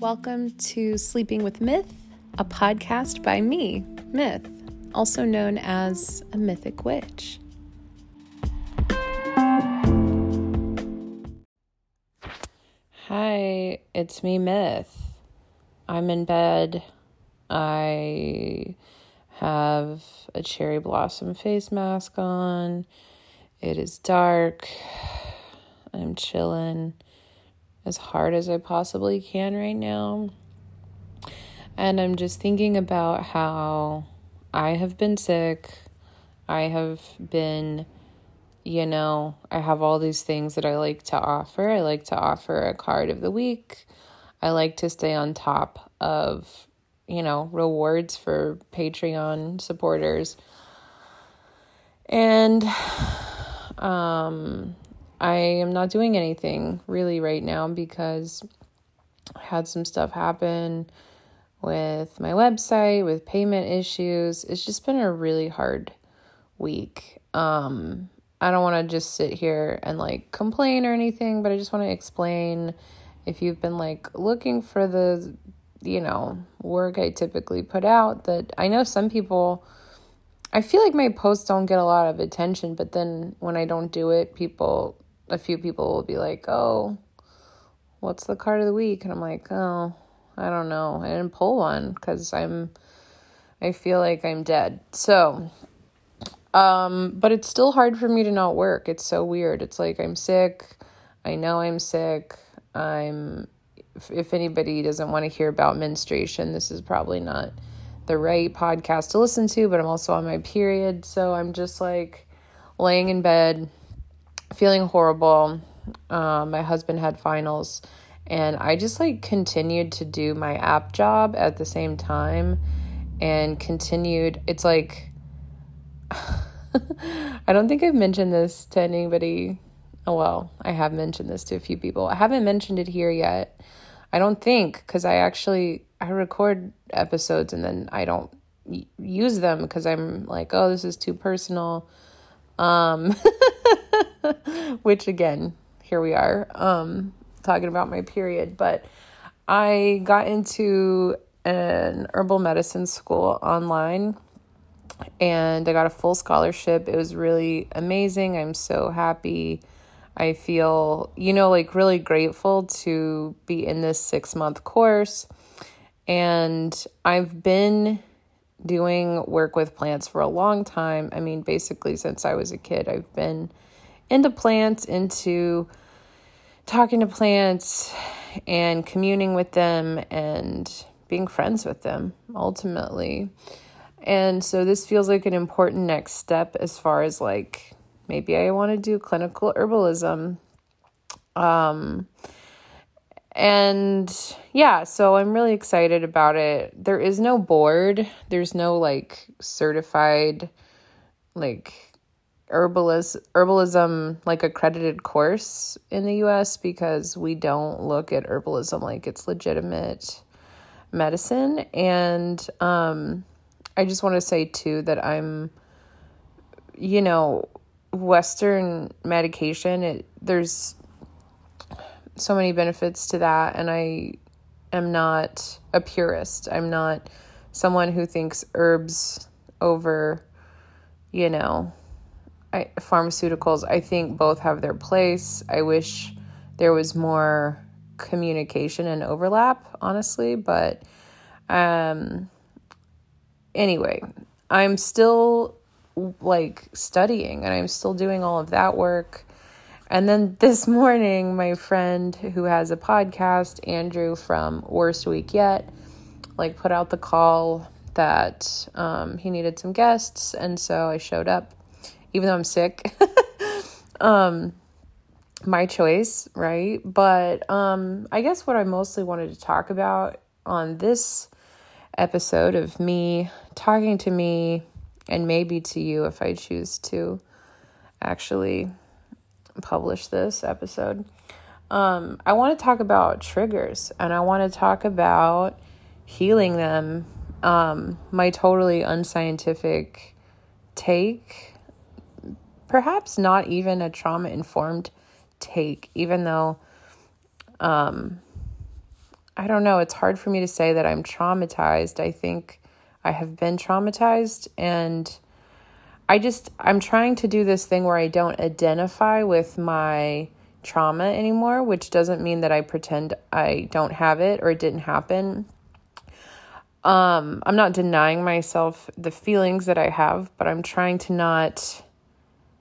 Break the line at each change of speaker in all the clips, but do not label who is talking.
Welcome to Sleeping with Myth, a podcast by me, Myth, also known as a mythic witch. Hi, it's me, Myth. I'm in bed. I have a cherry blossom face mask on. It is dark. I'm chilling as hard as I possibly can right now. And I'm just thinking about how I have been sick. I have been, you know, I have all these things that I like to offer. I like to offer a card of the week. I like to stay on top of, you know, rewards for Patreon supporters. And um I am not doing anything really right now because I had some stuff happen with my website, with payment issues. It's just been a really hard week. Um, I don't want to just sit here and like complain or anything, but I just want to explain if you've been like looking for the, you know, work I typically put out that I know some people. I feel like my posts don't get a lot of attention, but then when I don't do it, people a few people will be like, "Oh, what's the card of the week?" And I'm like, "Oh, I don't know. I didn't pull one cuz I'm I feel like I'm dead." So, um, but it's still hard for me to not work. It's so weird. It's like I'm sick. I know I'm sick. I'm if, if anybody doesn't want to hear about menstruation, this is probably not the right podcast to listen to, but I'm also on my period, so I'm just like laying in bed feeling horrible. Um, my husband had finals, and I just like continued to do my app job at the same time and continued. It's like, I don't think I've mentioned this to anybody. Oh, well, I have mentioned this to a few people. I haven't mentioned it here yet. I don't think because I actually I record episodes and then I don't use them because I'm like, oh, this is too personal. Um, which again, here we are, um, talking about my period. But I got into an herbal medicine school online and I got a full scholarship. It was really amazing. I'm so happy. I feel, you know, like really grateful to be in this six month course. And I've been doing work with plants for a long time. I mean, basically, since I was a kid, I've been into plants, into talking to plants and communing with them and being friends with them ultimately. And so this feels like an important next step as far as like maybe I want to do clinical herbalism. Um and yeah, so I'm really excited about it. There is no board, there's no like certified like herbalis- herbalism like accredited course in the US because we don't look at herbalism like it's legitimate medicine and um I just want to say too that I'm you know western medication it there's so many benefits to that and I am not a purist. I'm not someone who thinks herbs over you know I, pharmaceuticals. I think both have their place. I wish there was more communication and overlap, honestly, but um anyway, I'm still like studying and I'm still doing all of that work and then this morning, my friend who has a podcast, Andrew from Worst Week Yet, like put out the call that um, he needed some guests, and so I showed up, even though I'm sick. um, my choice, right? But um, I guess what I mostly wanted to talk about on this episode of me talking to me and maybe to you if I choose to actually publish this episode, um, I want to talk about triggers and I want to talk about healing them. Um, my totally unscientific take, perhaps not even a trauma informed take, even though um, I don't know, it's hard for me to say that I'm traumatized. I think I have been traumatized and I just I'm trying to do this thing where I don't identify with my trauma anymore, which doesn't mean that I pretend I don't have it or it didn't happen. Um, I'm not denying myself the feelings that I have, but I'm trying to not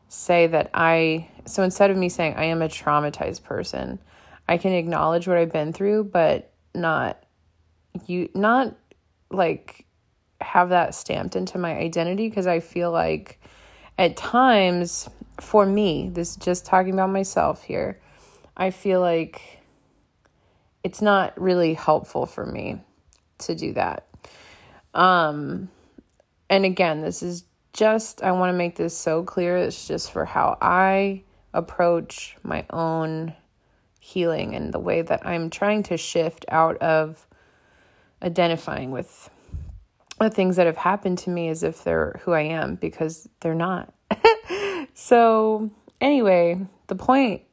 say that I so instead of me saying I am a traumatized person, I can acknowledge what I've been through, but not you not like have that stamped into my identity because I feel like at times for me, this just talking about myself here, I feel like it's not really helpful for me to do that. Um and again, this is just I want to make this so clear. It's just for how I approach my own healing and the way that I'm trying to shift out of identifying with the things that have happened to me as if they're who I am because they're not. so, anyway, the point,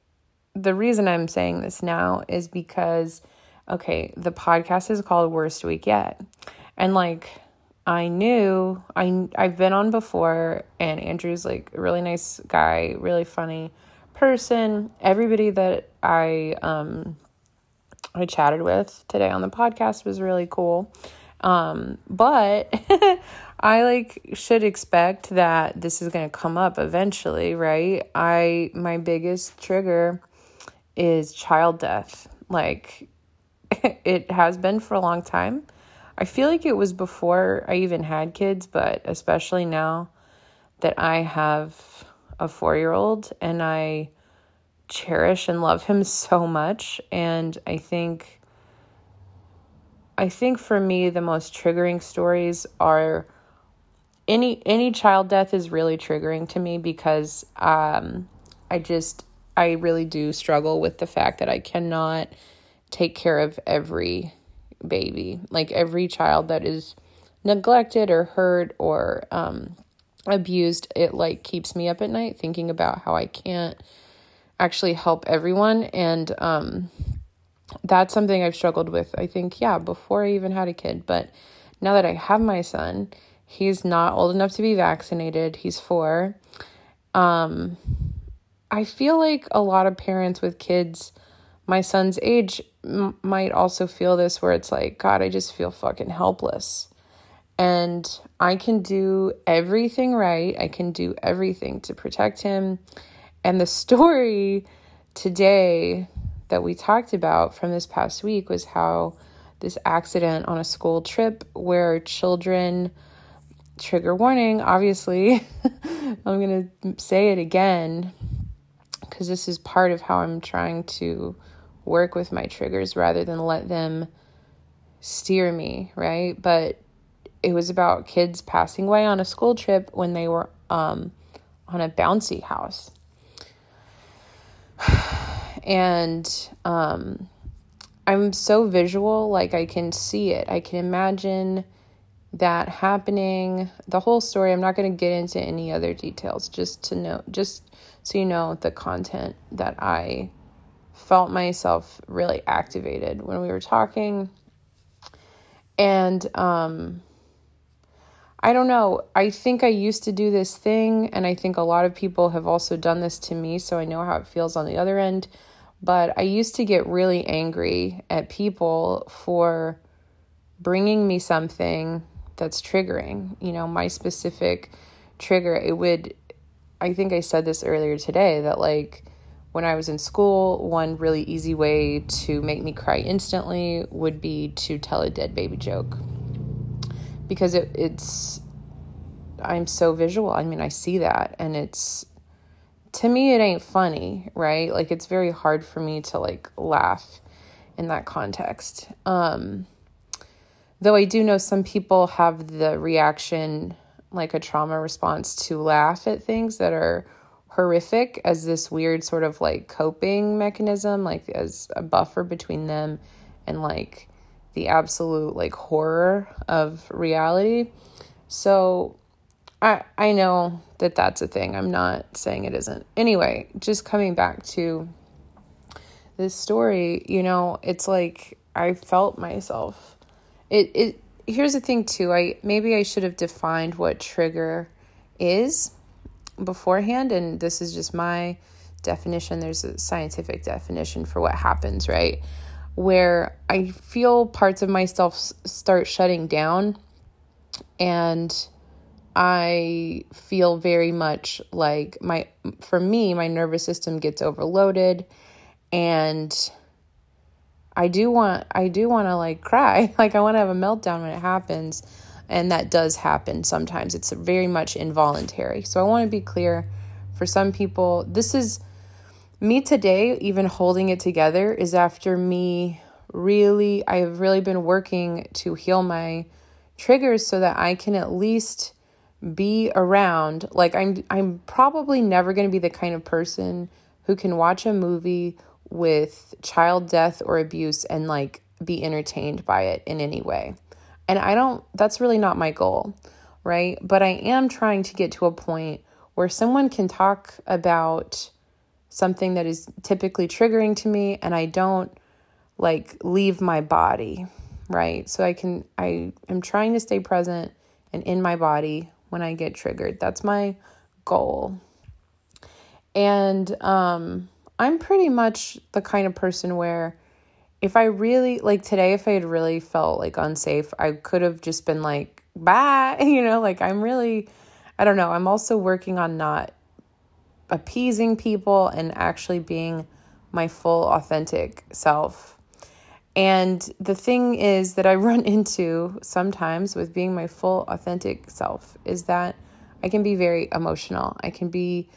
the reason I'm saying this now is because, okay, the podcast is called Worst Week Yet. And like, I knew I I've been on before and Andrew's like a really nice guy, really funny person. Everybody that I um I chatted with today on the podcast was really cool. Um but I like should expect that this is going to come up eventually, right? I my biggest trigger is child death. Like it has been for a long time I feel like it was before I even had kids, but especially now that I have a four year old and I cherish and love him so much. And I think, I think for me, the most triggering stories are any any child death is really triggering to me because um, I just I really do struggle with the fact that I cannot take care of every baby. Like every child that is neglected or hurt or um, abused, it like keeps me up at night thinking about how I can't actually help everyone. And um, that's something I've struggled with, I think, yeah, before I even had a kid. But now that I have my son, he's not old enough to be vaccinated, he's four. Um, I feel like a lot of parents with kids my son's age m- might also feel this where it's like, God, I just feel fucking helpless. And I can do everything right. I can do everything to protect him. And the story today that we talked about from this past week was how this accident on a school trip where children trigger warning obviously i'm going to say it again because this is part of how i'm trying to work with my triggers rather than let them steer me, right? But it was about kids passing away on a school trip when they were um, on a bouncy house. And um, I'm so visual, like I can see it. I can imagine that happening. The whole story, I'm not going to get into any other details, just to know, just so you know the content that I felt myself really activated when we were talking. And um, I don't know. I think I used to do this thing, and I think a lot of people have also done this to me, so I know how it feels on the other end. But I used to get really angry at people for bringing me something that's triggering. You know, my specific trigger, it would, I think I said this earlier today, that like, when I was in school, one really easy way to make me cry instantly would be to tell a dead baby joke. Because it, it's, I'm so visual. I mean, I see that and it's, to me, it ain't funny, right? Like, it's very hard for me to like laugh in that context. Um, though I do know some people have the reaction, like a trauma response, to laugh at things that are horrific as this weird sort of like coping mechanism, like as a buffer between them and like the absolute like horror of reality. So I I know that that's a thing. I'm not saying it isn't. Anyway, just coming back to this story, you know, it's like I felt myself. It it here's the thing too. I maybe I should have defined what trigger is beforehand and this is just my definition. There's a scientific definition for what happens, right? Where I feel parts of myself start shutting down and I feel very much like my for me my nervous system gets overloaded and I do want I do want to like cry. Like I want to have a meltdown when it happens and that does happen sometimes. It's very much involuntary. So I want to be clear for some people this is me today even holding it together is after me really I've really been working to heal my triggers so that I can at least be around like i'm i'm probably never going to be the kind of person who can watch a movie with child death or abuse and like be entertained by it in any way. And i don't that's really not my goal right? But i am trying to get to a point where someone can talk about something that is typically triggering to me and i don't like leave my body right? So i can i am trying to stay present and in my body when I get triggered. That's my goal. And um, I'm pretty much the kind of person where if I really, like today, if I had really felt like unsafe, I could have just been like, bye, you know, like I'm really, I don't know. I'm also working on not appeasing people and actually being my full authentic self and the thing is that I run into sometimes with being my full authentic self is that I can be very emotional. I can be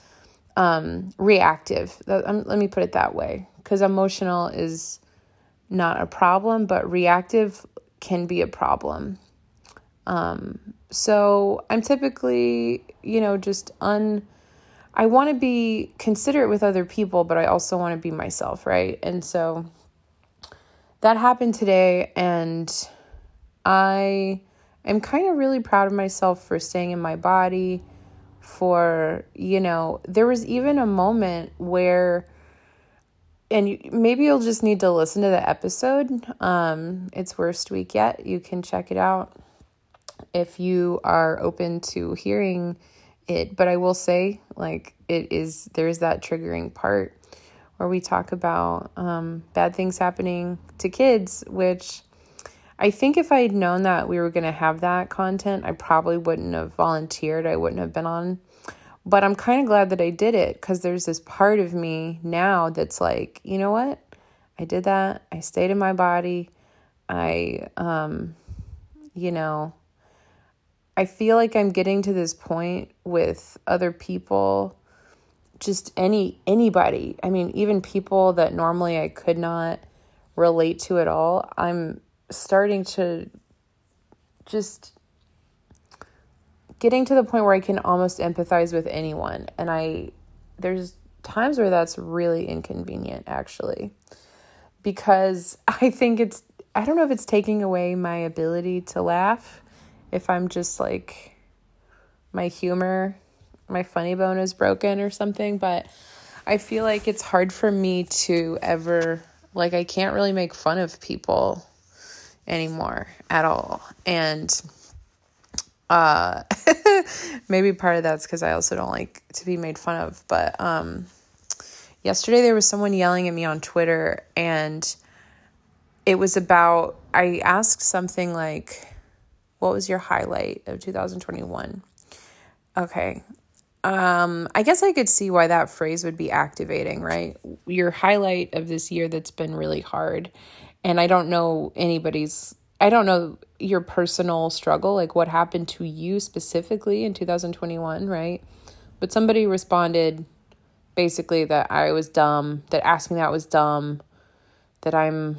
um, reactive. Um, let me put it that way because emotional is not a problem, but reactive can be a problem. Um, so I'm typically, you know, just un. I want to be considerate with other people, but I also want to be myself, right? And so that happened today and I am kind of really proud of myself for staying in my body for you know there was even a moment where and you, maybe you'll just need to listen to the episode um it's worst week yet you can check it out if you are open to hearing it but i will say like it is there's that triggering part where we talk about um, bad things happening to kids, which I think if I had known that we were going to have that content, I probably wouldn't have volunteered. I wouldn't have been on. But I'm kind of glad that I did it because there's this part of me now that's like, you know what? I did that. I stayed in my body. I, um, you know, I feel like I'm getting to this point with other people just any anybody. I mean, even people that normally I could not relate to at all. I'm starting to just getting to the point where I can almost empathize with anyone. And I there's times where that's really inconvenient actually. Because I think it's I don't know if it's taking away my ability to laugh if I'm just like my humor my funny bone is broken or something, but I feel like it's hard for me to ever like I can't really make fun of people anymore at all. And uh maybe part of that's cuz I also don't like to be made fun of, but um yesterday there was someone yelling at me on Twitter and it was about I asked something like what was your highlight of 2021? Okay um, I guess I could see why that phrase would be activating, right? Your highlight of this year that's been really hard. And I don't know anybody's, I don't know your personal struggle, like what happened to you specifically in 2021, right? But somebody responded basically that I was dumb, that asking that was dumb, that I'm,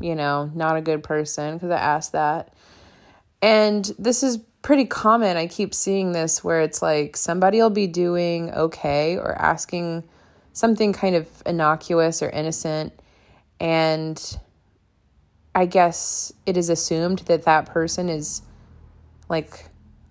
you know, not a good person because I asked that. And this is pretty common. I keep seeing this where it's like somebody will be doing okay or asking something kind of innocuous or innocent. And I guess it is assumed that that person is like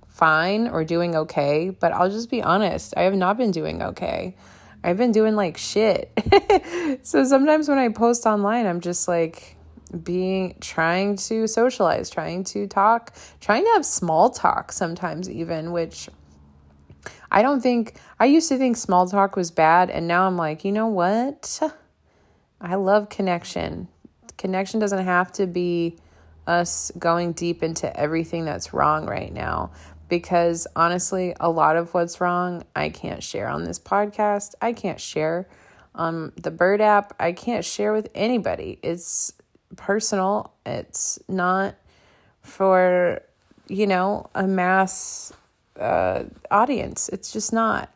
fine or doing okay. But I'll just be honest, I have not been doing okay. I've been doing like shit. so sometimes when I post online, I'm just like, being trying to socialize, trying to talk, trying to have small talk sometimes even, which I don't think I used to think small talk was bad and now I'm like, you know what? I love connection. Connection doesn't have to be us going deep into everything that's wrong right now because honestly, a lot of what's wrong I can't share on this podcast. I can't share on the Bird app. I can't share with anybody. It's personal. It's not for, you know, a mass uh, audience. It's just not.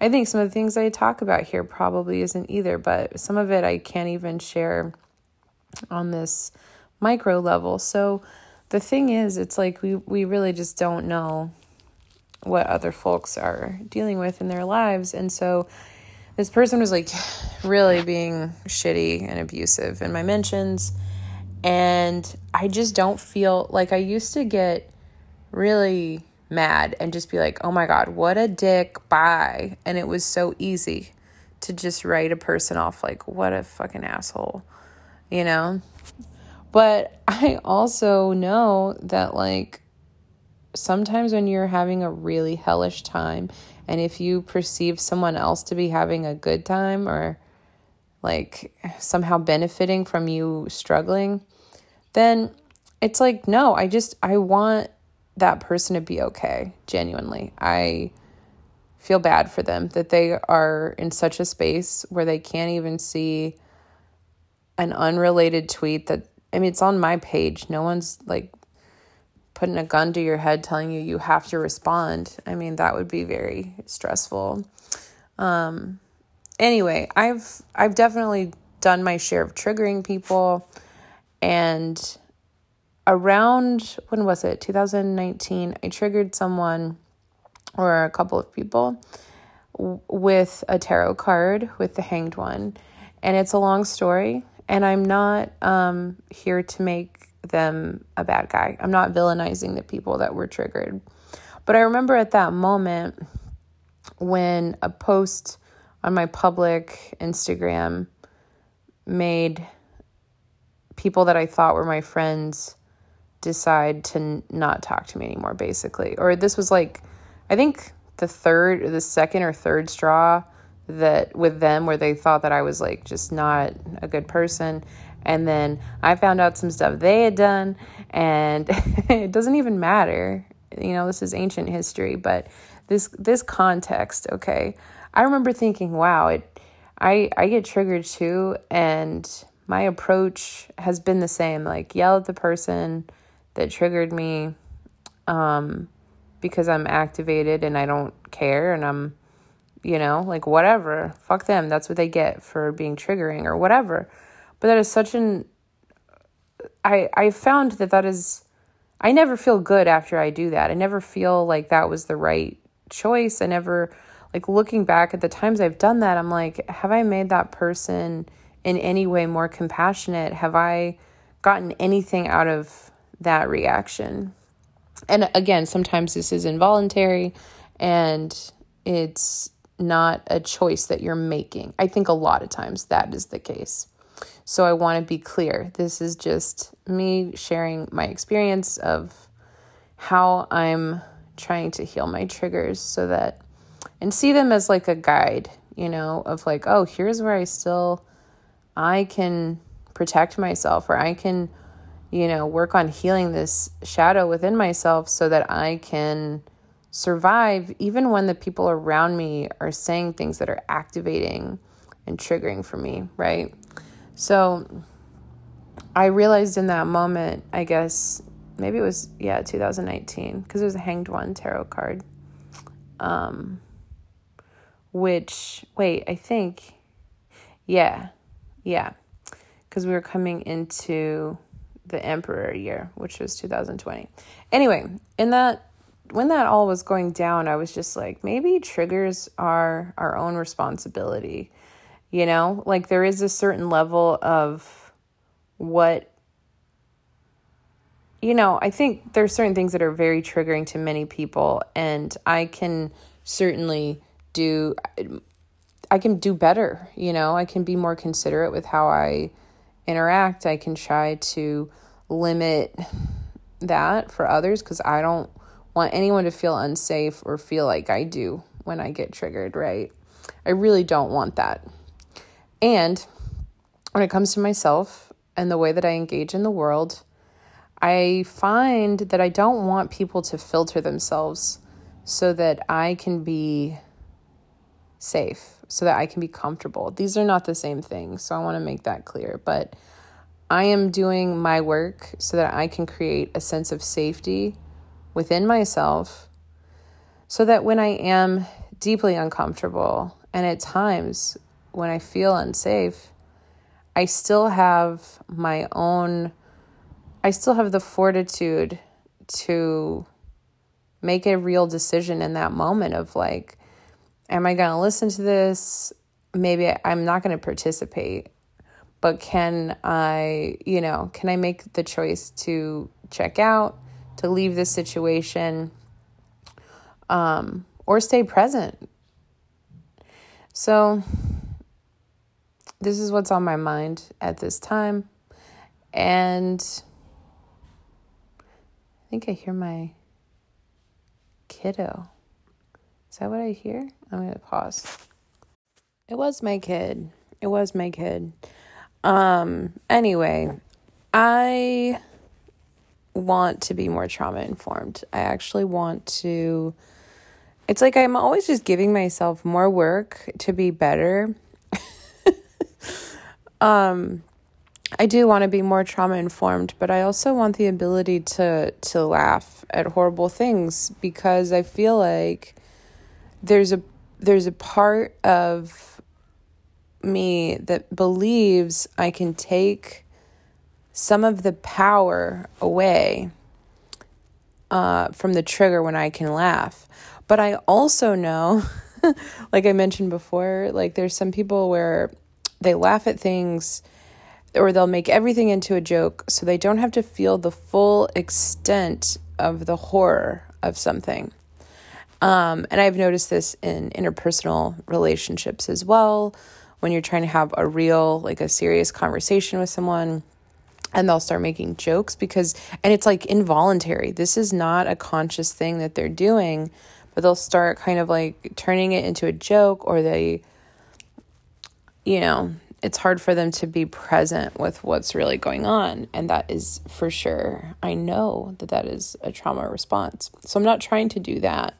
I think some of the things I talk about here probably isn't either, but some of it I can't even share on this micro level. So the thing is, it's like we, we really just don't know what other folks are dealing with in their lives. And so this person was like really being shitty and abusive in my mentions. And I just don't feel like I used to get really mad and just be like, oh my God, what a dick, bye. And it was so easy to just write a person off like, what a fucking asshole, you know? But I also know that, like, sometimes when you're having a really hellish time, and if you perceive someone else to be having a good time or like somehow benefiting from you struggling, then it's like, no, I just, I want that person to be okay, genuinely. I feel bad for them that they are in such a space where they can't even see an unrelated tweet that I mean it's on my page. No one's like putting a gun to your head telling you you have to respond. I mean that would be very stressful. Um anyway, I've I've definitely done my share of triggering people and around when was it? 2019 i triggered someone or a couple of people with a tarot card with the hanged one. And it's a long story and i'm not um, here to make them a bad guy. I'm not villainizing the people that were triggered. But i remember at that moment when a post on my public instagram made people that i thought were my friends decide to n- not talk to me anymore, basically. Or this was like, I think the third, the second or third straw that with them where they thought that I was like just not a good person. And then I found out some stuff they had done, and it doesn't even matter. You know, this is ancient history, but this this context, okay. I remember thinking, wow, it I I get triggered too and my approach has been the same, like yell at the person, that triggered me um, because I'm activated and I don't care and I'm, you know, like whatever. Fuck them. That's what they get for being triggering or whatever. But that is such an. I I found that that is. I never feel good after I do that. I never feel like that was the right choice. I never like looking back at the times I've done that, I'm like, have I made that person in any way more compassionate? Have I gotten anything out of that reaction. And again, sometimes this is involuntary and it's not a choice that you're making. I think a lot of times that is the case. So I want to be clear. This is just me sharing my experience of how I'm trying to heal my triggers so that and see them as like a guide, you know, of like, oh, here's where I still I can protect myself or I can you know, work on healing this shadow within myself so that I can survive even when the people around me are saying things that are activating and triggering for me, right? So I realized in that moment, I guess maybe it was yeah, 2019 because it was a hanged one tarot card. Um which wait, I think yeah. Yeah. Cuz we were coming into the emperor year, which was 2020. Anyway, in that when that all was going down, I was just like, maybe triggers are our own responsibility. You know, like there is a certain level of what you know, I think there's certain things that are very triggering to many people and I can certainly do I can do better, you know, I can be more considerate with how I interact, I can try to limit that for others because I don't want anyone to feel unsafe or feel like I do when I get triggered, right? I really don't want that. And when it comes to myself and the way that I engage in the world, I find that I don't want people to filter themselves so that I can be safe, so that I can be comfortable. These are not the same thing, so I want to make that clear. But I am doing my work so that I can create a sense of safety within myself so that when I am deeply uncomfortable and at times when I feel unsafe, I still have my own, I still have the fortitude to make a real decision in that moment of like, am I going to listen to this? Maybe I'm not going to participate, but can I, you know, can I make the choice to check out, to leave this situation, um, or stay present? So, this is what's on my mind at this time. And I think I hear my kiddo. Is that what I hear? I'm going to pause. It was my kid. It was my kid. Um anyway, I want to be more trauma informed. I actually want to it's like I'm always just giving myself more work to be better. um I do want to be more trauma informed, but I also want the ability to to laugh at horrible things because I feel like there's a there's a part of me that believes I can take some of the power away uh, from the trigger when I can laugh. But I also know, like I mentioned before, like there's some people where they laugh at things or they'll make everything into a joke so they don't have to feel the full extent of the horror of something. Um, and I've noticed this in interpersonal relationships as well. When you're trying to have a real, like a serious conversation with someone, and they'll start making jokes because, and it's like involuntary. This is not a conscious thing that they're doing, but they'll start kind of like turning it into a joke or they, you know, it's hard for them to be present with what's really going on. And that is for sure, I know that that is a trauma response. So I'm not trying to do that.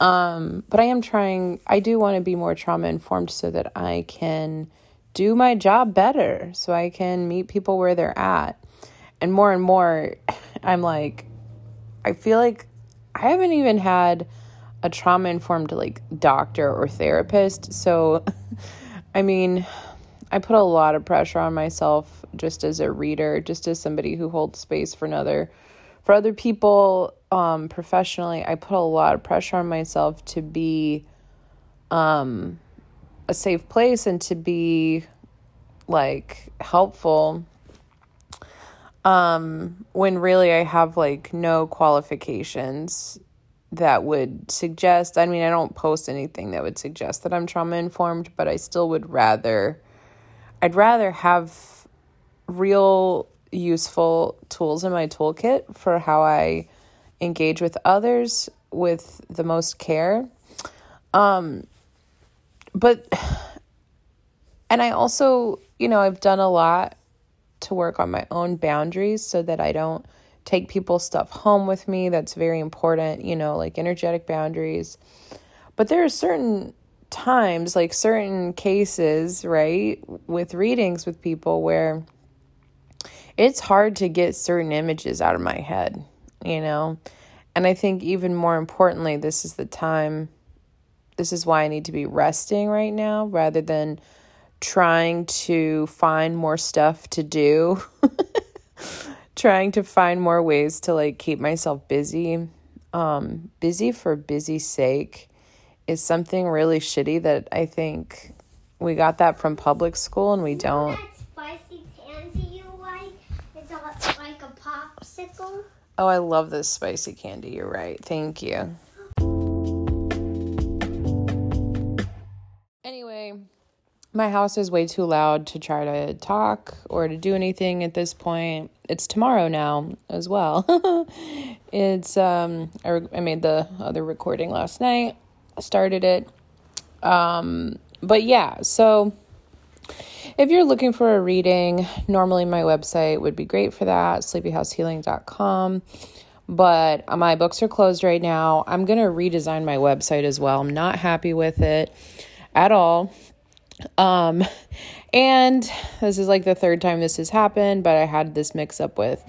Um, but I am trying, I do want to be more trauma informed so that I can do my job better, so I can meet people where they're at. And more and more, I'm like, I feel like I haven't even had a trauma informed like doctor or therapist. So, I mean, I put a lot of pressure on myself just as a reader, just as somebody who holds space for another for other people um professionally, I put a lot of pressure on myself to be um a safe place and to be like helpful. Um when really I have like no qualifications that would suggest I mean I don't post anything that would suggest that I'm trauma informed, but I still would rather I'd rather have real useful tools in my toolkit for how I engage with others with the most care. Um, but, and I also, you know, I've done a lot to work on my own boundaries so that I don't take people's stuff home with me. That's very important, you know, like energetic boundaries. But there are certain times, like certain cases, right, with readings with people where it's hard to get certain images out of my head, you know? And I think even more importantly, this is the time, this is why I need to be resting right now rather than trying to find more stuff to do. trying to find more ways to like keep myself busy. Um, busy for busy sake is something really shitty that I think we got that from public school and we don't.
spicy candy you like? It's like a popsicle.
Oh, I love this spicy candy. You're right. Thank you. Anyway, my house is way too loud to try to talk or to do anything at this point. It's tomorrow now as well. it's um I, I made the other recording last night. Started it. Um but yeah, so if you're looking for a reading, normally my website would be great for that, sleepyhousehealing.com. But my books are closed right now. I'm going to redesign my website as well. I'm not happy with it at all. Um, and this is like the third time this has happened, but I had this mix up with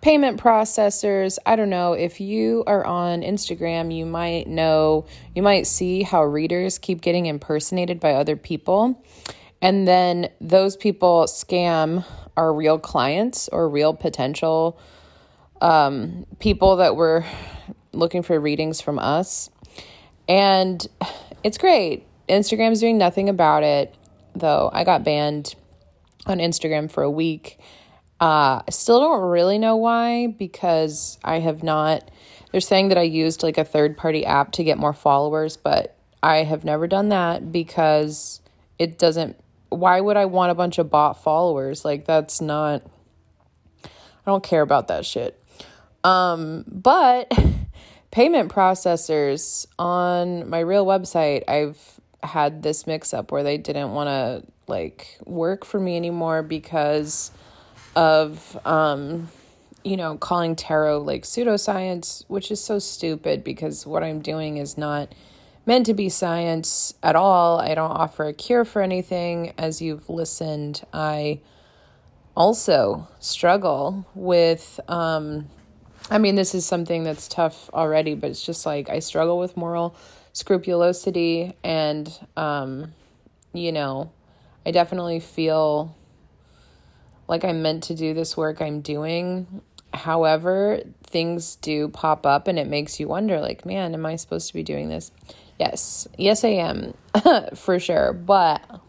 payment processors. I don't know if you are on Instagram, you might know, you might see how readers keep getting impersonated by other people. And then those people scam our real clients or real potential um, people that were looking for readings from us. And it's great. Instagram's doing nothing about it, though. I got banned on Instagram for a week. Uh, I still don't really know why because I have not. They're saying that I used like a third party app to get more followers, but I have never done that because it doesn't. Why would I want a bunch of bot followers? Like, that's not. I don't care about that shit. Um, but payment processors on my real website, I've had this mix up where they didn't want to like work for me anymore because of um you know calling tarot like pseudoscience which is so stupid because what i'm doing is not meant to be science at all. I don't offer a cure for anything. As you've listened i also struggle with um i mean this is something that's tough already but it's just like i struggle with moral scrupulosity and um you know i definitely feel like i'm meant to do this work i'm doing. However things do pop up and it makes you wonder like man am i supposed to be doing this yes yes i am for sure but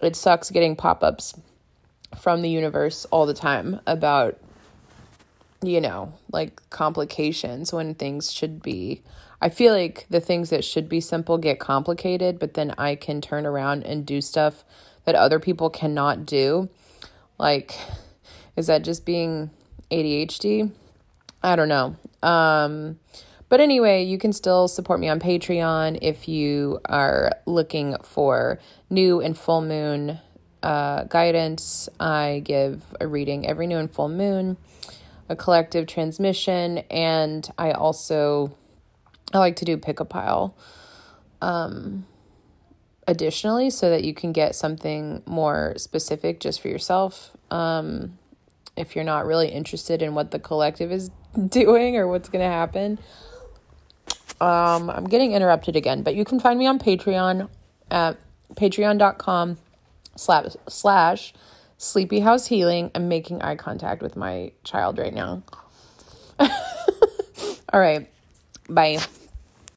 it sucks getting pop-ups from the universe all the time about you know like complications when things should be I feel like the things that should be simple get complicated, but then I can turn around and do stuff that other people cannot do. Like, is that just being ADHD? I don't know. Um, but anyway, you can still support me on Patreon if you are looking for new and full moon uh, guidance. I give a reading every new and full moon, a collective transmission, and I also I like to do pick a pile um, additionally so that you can get something more specific just for yourself. Um, if you're not really interested in what the collective is doing or what's going to happen. Um, I'm getting interrupted again, but you can find me on Patreon at patreon.com slash, slash sleepy house healing. I'm making eye contact with my child right now. All right. Bye.